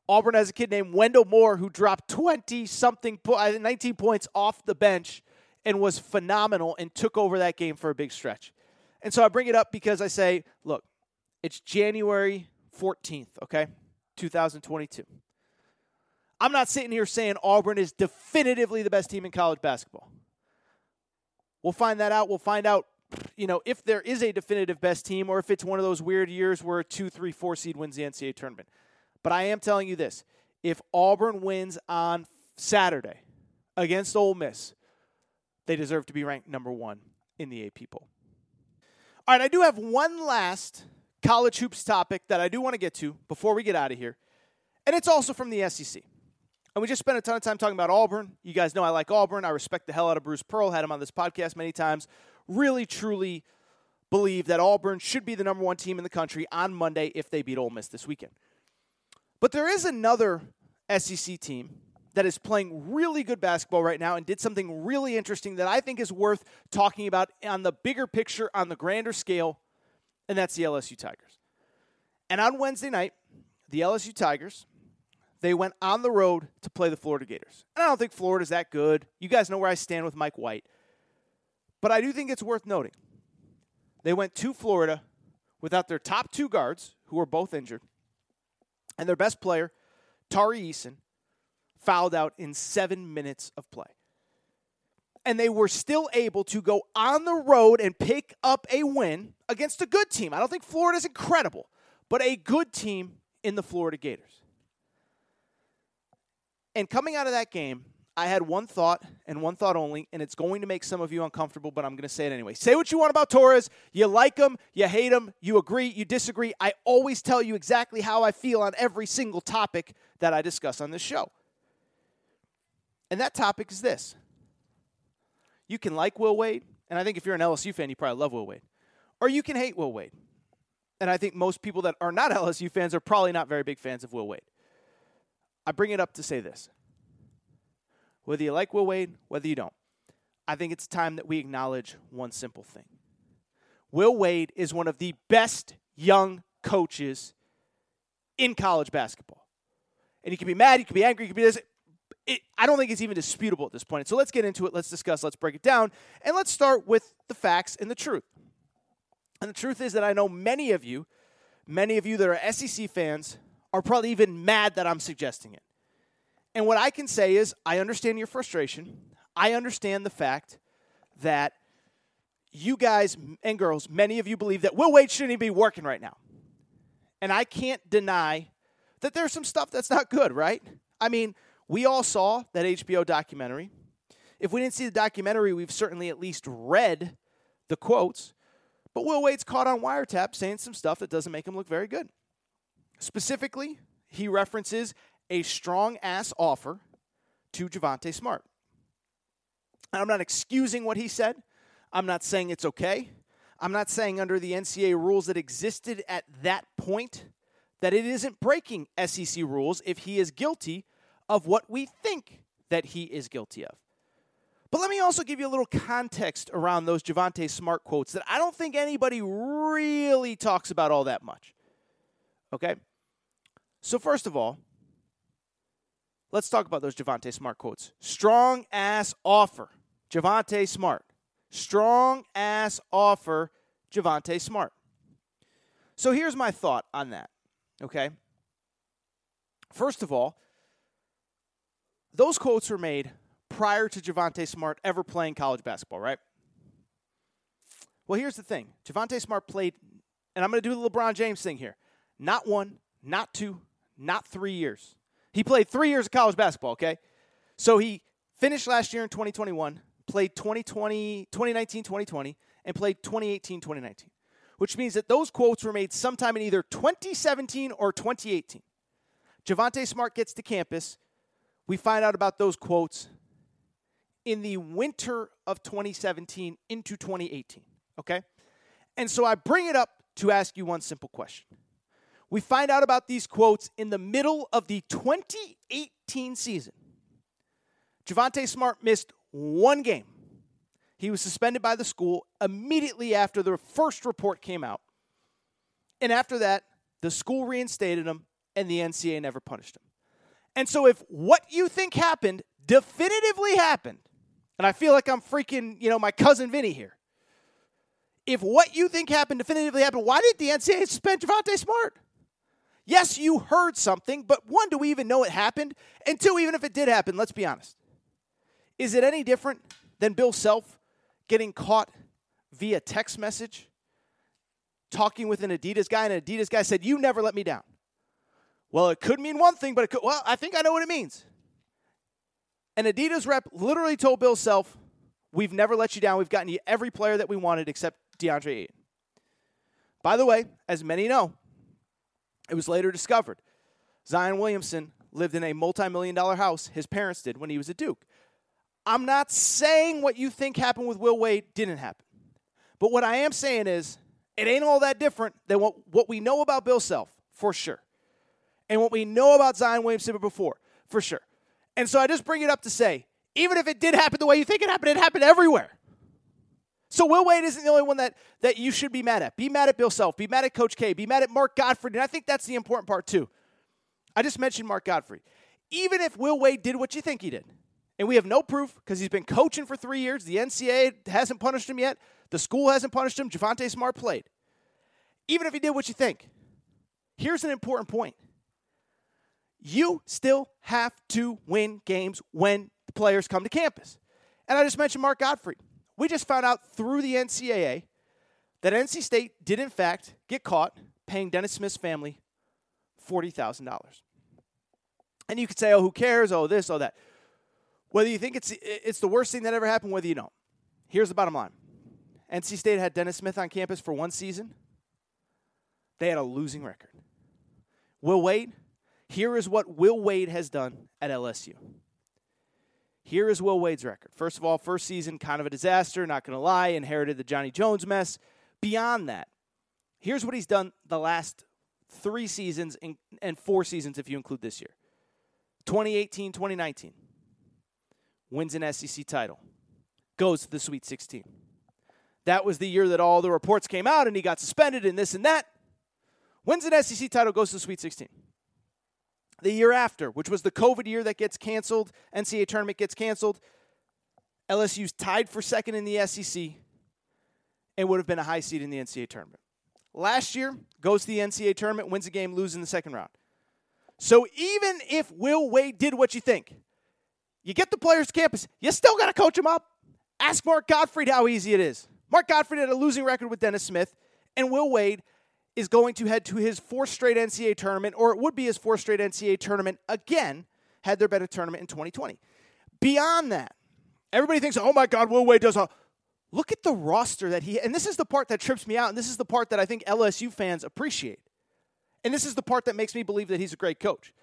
Auburn has a kid named Wendell Moore who dropped 20 something, uh, 19 points off the bench and was phenomenal and took over that game for a big stretch. And so I bring it up because I say, look, it's January 14th, okay? 2022. I'm not sitting here saying Auburn is definitively the best team in college basketball. We'll find that out. We'll find out, you know, if there is a definitive best team or if it's one of those weird years where a two, three, four seed wins the NCAA tournament. But I am telling you this if Auburn wins on Saturday against Ole Miss, they deserve to be ranked number one in the AP poll. All right, I do have one last college hoops topic that I do want to get to before we get out of here. And it's also from the SEC. And we just spent a ton of time talking about Auburn. You guys know I like Auburn. I respect the hell out of Bruce Pearl. Had him on this podcast many times. Really, truly believe that Auburn should be the number one team in the country on Monday if they beat Ole Miss this weekend. But there is another SEC team that is playing really good basketball right now and did something really interesting that I think is worth talking about on the bigger picture, on the grander scale, and that's the LSU Tigers. And on Wednesday night, the LSU Tigers, they went on the road to play the Florida Gators. And I don't think Florida's that good. You guys know where I stand with Mike White. But I do think it's worth noting. They went to Florida without their top two guards, who were both injured, and their best player, Tari Eason, fouled out in seven minutes of play. And they were still able to go on the road and pick up a win against a good team. I don't think Florida's incredible, but a good team in the Florida Gators. And coming out of that game, I had one thought and one thought only, and it's going to make some of you uncomfortable, but I'm going to say it anyway. Say what you want about Torres. You like him, you hate him, you agree, you disagree. I always tell you exactly how I feel on every single topic that I discuss on this show. And that topic is this you can like Will Wade, and I think if you're an LSU fan, you probably love Will Wade, or you can hate Will Wade. And I think most people that are not *laughs* LSU fans are probably not very big fans of Will Wade. I bring it up to say this whether you like Will Wade, whether you don't, I think it's time that we acknowledge one simple thing. Will Wade is one of the best young coaches in college basketball. And you can be mad, you can be angry, you can be this. It, I don't think it's even disputable at this point. So let's get into it. Let's discuss. Let's break it down. And let's start with the facts and the truth. And the truth is that I know many of you, many of you that are SEC fans, are probably even mad that I'm suggesting it. And what I can say is, I understand your frustration. I understand the fact that you guys and girls, many of you believe that Will Wade shouldn't even be working right now. And I can't deny that there's some stuff that's not good, right? I mean, we all saw that HBO documentary. If we didn't see the documentary, we've certainly at least read the quotes. But Will Wade's caught on wiretap saying some stuff that doesn't make him look very good. Specifically, he references a strong ass offer to Javonte Smart. And I'm not excusing what he said. I'm not saying it's okay. I'm not saying under the NCAA rules that existed at that point that it isn't breaking SEC rules if he is guilty of what we think that he is guilty of. But let me also give you a little context around those Javonte Smart quotes that I don't think anybody really talks about all that much. Okay? So, first of all, let's talk about those Javonte Smart quotes. Strong ass offer, Javonte Smart. Strong ass offer, Javonte Smart. So here's my thought on that. Okay. First of all, those quotes were made prior to Javonte Smart ever playing college basketball, right? Well, here's the thing Javonte Smart played, and I'm going to do the LeBron James thing here. Not one, not two, not three years. He played three years of college basketball, okay? So he finished last year in 2021, played 2020, 2019, 2020, and played 2018, 2019, which means that those quotes were made sometime in either 2017 or 2018. Javonte Smart gets to campus. We find out about those quotes in the winter of 2017 into 2018, okay? And so I bring it up to ask you one simple question. We find out about these quotes in the middle of the 2018 season. Javonte Smart missed one game. He was suspended by the school immediately after the first report came out. And after that, the school reinstated him and the NCAA never punished him. And so, if what you think happened definitively happened, and I feel like I'm freaking, you know, my cousin Vinny here. If what you think happened definitively happened, why did the NCAA suspend Javonte Smart? Yes, you heard something, but one, do we even know it happened? And two, even if it did happen, let's be honest. Is it any different than Bill Self getting caught via text message talking with an Adidas guy, and an Adidas guy said, You never let me down? Well, it could mean one thing, but it could, well, I think I know what it means. An Adidas rep literally told Bill Self, We've never let you down. We've gotten you every player that we wanted except DeAndre Ayton. By the way, as many know, it was later discovered Zion Williamson lived in a multi million dollar house, his parents did, when he was a Duke. I'm not saying what you think happened with Will Wade didn't happen. But what I am saying is, it ain't all that different than what, what we know about Bill Self, for sure. And what we know about Zion Williamson before, for sure. And so I just bring it up to say, even if it did happen the way you think it happened, it happened everywhere. So Will Wade isn't the only one that, that you should be mad at. Be mad at Bill Self. Be mad at Coach K. Be mad at Mark Gottfried. And I think that's the important part, too. I just mentioned Mark Gottfried. Even if Will Wade did what you think he did, and we have no proof because he's been coaching for three years, the NCAA hasn't punished him yet, the school hasn't punished him, Javonte Smart played. Even if he did what you think, here's an important point. You still have to win games when the players come to campus. And I just mentioned Mark Gottfried. We just found out through the NCAA that NC State did, in fact, get caught paying Dennis Smith's family $40,000. And you could say, oh, who cares? Oh, this, oh, that. Whether you think it's, it's the worst thing that ever happened, whether you don't. Here's the bottom line NC State had Dennis Smith on campus for one season, they had a losing record. Will Wade, here is what Will Wade has done at LSU. Here is Will Wade's record. First of all, first season, kind of a disaster, not going to lie, inherited the Johnny Jones mess. Beyond that, here's what he's done the last three seasons and four seasons if you include this year 2018, 2019. Wins an SEC title, goes to the Sweet 16. That was the year that all the reports came out and he got suspended and this and that. Wins an SEC title, goes to the Sweet 16 the year after, which was the COVID year that gets canceled, NCAA tournament gets canceled. LSU's tied for second in the SEC and would have been a high seed in the NCAA tournament. Last year, goes to the NCAA tournament, wins a game, loses in the second round. So even if Will Wade did what you think, you get the players campus, you still got to coach them up. Ask Mark Gottfried how easy it is. Mark Gottfried had a losing record with Dennis Smith, and Will Wade is going to head to his fourth straight NCAA tournament, or it would be his fourth straight NCAA tournament again, had there been a tournament in 2020. Beyond that, everybody thinks, oh my God, Will Wade does a. Look at the roster that he, and this is the part that trips me out, and this is the part that I think LSU fans appreciate. And this is the part that makes me believe that he's a great coach.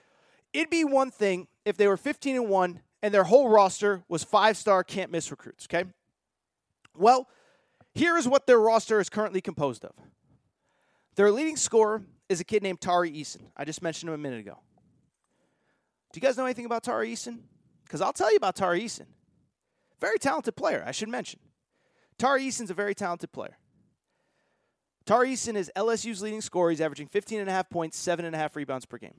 It'd be one thing if they were 15 and 1 and their whole roster was five star can't miss recruits, okay? Well, here is what their roster is currently composed of their leading scorer is a kid named Tari Eason. I just mentioned him a minute ago. Do you guys know anything about Tari Eason? Because I'll tell you about Tari Eason. Very talented player, I should mention. Tari Eason's a very talented player. Tari Eason is LSU's leading scorer. He's averaging 15.5 points, 7.5 rebounds per game.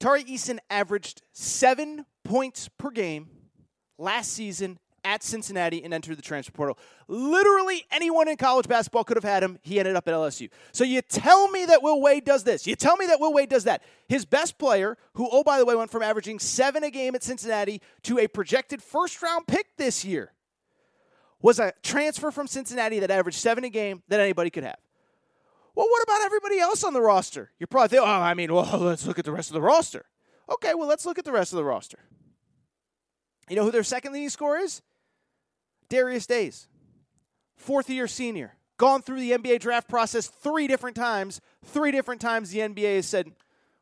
Tari Eason averaged 7 points per game last season at Cincinnati and entered the transfer portal. Literally anyone in college basketball could have had him. He ended up at LSU. So you tell me that Will Wade does this. You tell me that Will Wade does that. His best player, who, oh, by the way, went from averaging seven a game at Cincinnati to a projected first round pick this year, was a transfer from Cincinnati that averaged seven a game that anybody could have. Well, what about everybody else on the roster? You're probably thinking, oh, I mean, well, *laughs* let's look at the rest of the roster. Okay, well, let's look at the rest of the roster. You know who their second leading scorer is? Darius Days, fourth year senior, gone through the NBA draft process three different times. Three different times the NBA has said,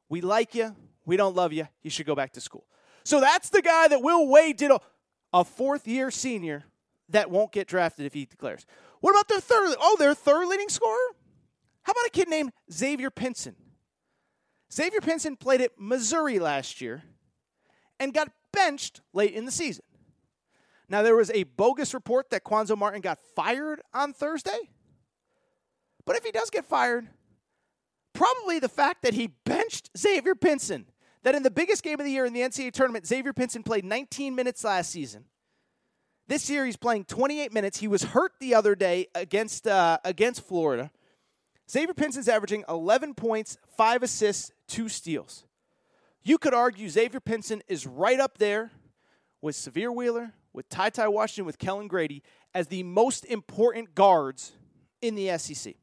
We like you, we don't love you, you should go back to school. So that's the guy that Will Wade did a, a fourth year senior that won't get drafted if he declares. What about their third? Oh, their third leading scorer? How about a kid named Xavier Pinson? Xavier Pinson played at Missouri last year and got benched late in the season. Now, there was a bogus report that Cuonzo Martin got fired on Thursday. But if he does get fired, probably the fact that he benched Xavier Pinson, that in the biggest game of the year in the NCAA tournament, Xavier Pinson played 19 minutes last season. This year, he's playing 28 minutes. He was hurt the other day against, uh, against Florida. Xavier Pinson's averaging 11 points, 5 assists, 2 steals. You could argue Xavier Pinson is right up there with Sahvir Wheeler, with Ty Ty Washington, with Kellan Grady as the most important guards in the SEC.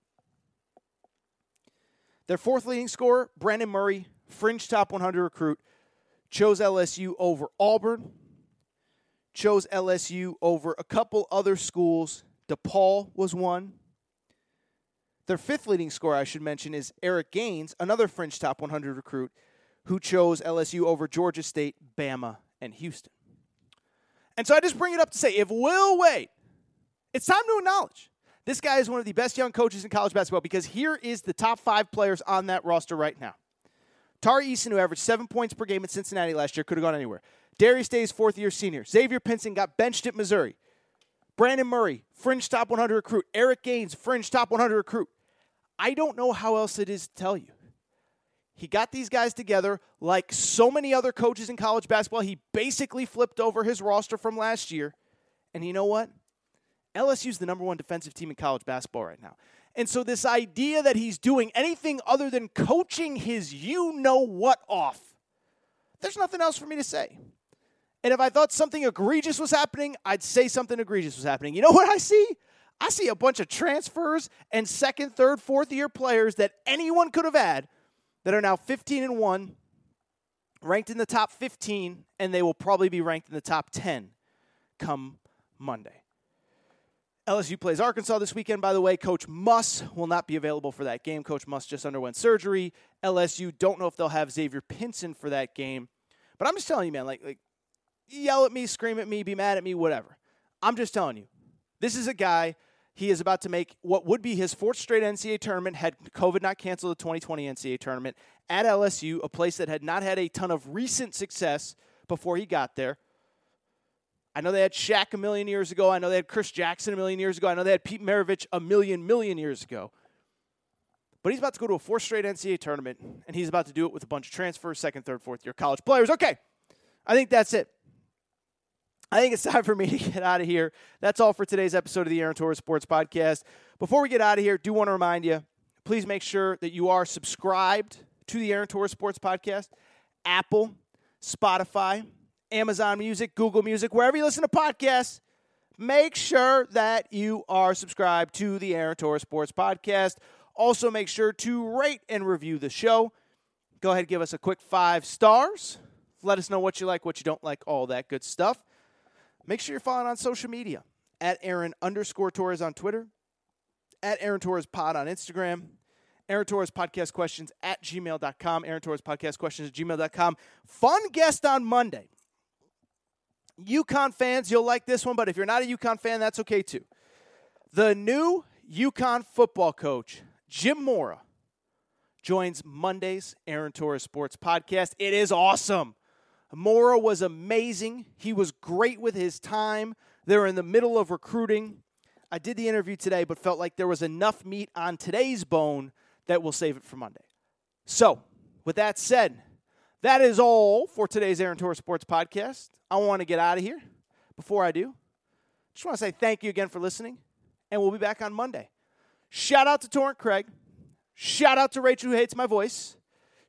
Their fourth leading scorer, Brandon Murray, fringe top 100 recruit, chose LSU over Auburn, chose LSU over a couple other schools. DePaul was one. Their fifth leading scorer, I should mention, is Eric Gaines, another fringe top 100 recruit who chose LSU over Georgia State, Bama, and Houston. And so I just bring it up to say if Will Wade, it's time to acknowledge this guy is one of the best young coaches in college basketball because here is the top five players on that roster right now. Tari Eason, who averaged seven points per game at Cincinnati last year, could have gone anywhere. Darius Days fourth year senior. Xavier Pinson got benched at Missouri. Brandon Murray, fringe top 100 recruit. Eric Gaines, fringe top 100 recruit. I don't know how else it is to tell you. He got these guys together like so many other coaches in college basketball. He basically flipped over his roster from last year. And you know what? LSU's the number one defensive team in college basketball right now. And so, this idea that he's doing anything other than coaching his you know what off, there's nothing else for me to say. And if I thought something egregious was happening, I'd say something egregious was happening. You know *laughs* what I see? I see a bunch of transfers and second, third, fourth year players that anyone could have had that are now 15 and 1, ranked in the top 15, and they will probably be ranked in the top 10 come Monday. LSU plays Arkansas this weekend, by the way. Coach Muss will not be available for that game. Coach Muss just underwent surgery. LSU don't know if they'll have Xavier Pinson for that game. But I'm just telling you, man, like, like yell at me, scream at me, be mad at me, whatever. I'm just telling you. This is a guy, he is about to make what would be his fourth straight NCAA tournament, had COVID not canceled the 2020 NCAA tournament at LSU, a place that had not had a ton of recent success before he got there. I know they had Shaq a million years ago. I know they had Chris Jackson a million years ago. I know they had Pete Maravich a million, million years ago. But he's about to go to a fourth straight NCAA tournament, and he's about to do it with a bunch of transfers, second, third, fourth year college players. Okay, I think that's it. I think it's time for me to *laughs* get out of here. That's all for today's episode of the Aaron Torres Sports Podcast. Before we get out of here, do want to remind you please make sure that you are subscribed to the Aaron Torres Sports Podcast, Apple, Spotify, Amazon Music, Google Music, wherever you listen to podcasts. Make sure that you are subscribed to the Aaron Torres Sports Podcast. Also, make sure to rate and review the show. Go ahead, give us a quick five stars. Let us know what you like, what you don't like, all that good stuff. Make sure you're following on social media at Aaron underscore Torres on Twitter, at Aaron Torres Pod on Instagram, Aaron Torres Podcast Questions at gmail.com, Aaron Torres Podcast Questions at gmail.com. Fun guest on Monday. UConn fans, you'll like this one, but if you're not a UConn fan, that's okay too. The new UConn football coach, Jim Mora, joins Monday's Aaron Torres Sports Podcast. It is awesome. Mora was amazing. He was great with his time. They're in the middle of recruiting. I did the interview today, but felt like there was enough meat on today's bone that we'll save it for Monday. So, with that said, that is all for today's Aaron Torres Sports Podcast. I want to get out of here. Before I do, just want to say thank you again for listening, and we'll be back on Monday. Shout out to Torrent Craig. Shout out to Rachel, who hates my voice.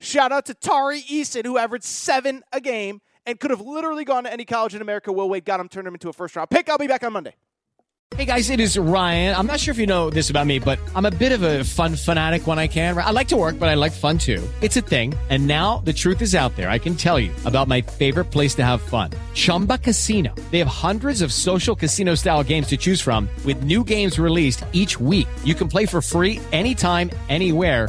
Shout out to Tari Eason, who averaged seven a game and could have literally gone to any college in America. Will Wade got him, turned him into a first round pick. I'll be back on Monday. Hey guys, it is Ryan. I'm not sure if you know this about me, but I'm a bit of a fun fanatic when I can. I like to work, but I like fun too. It's a thing. And now the truth is out there. I can tell you about my favorite place to have fun Chumba Casino. They have hundreds of social casino style games to choose from, with new games released each week. You can play for free anytime, anywhere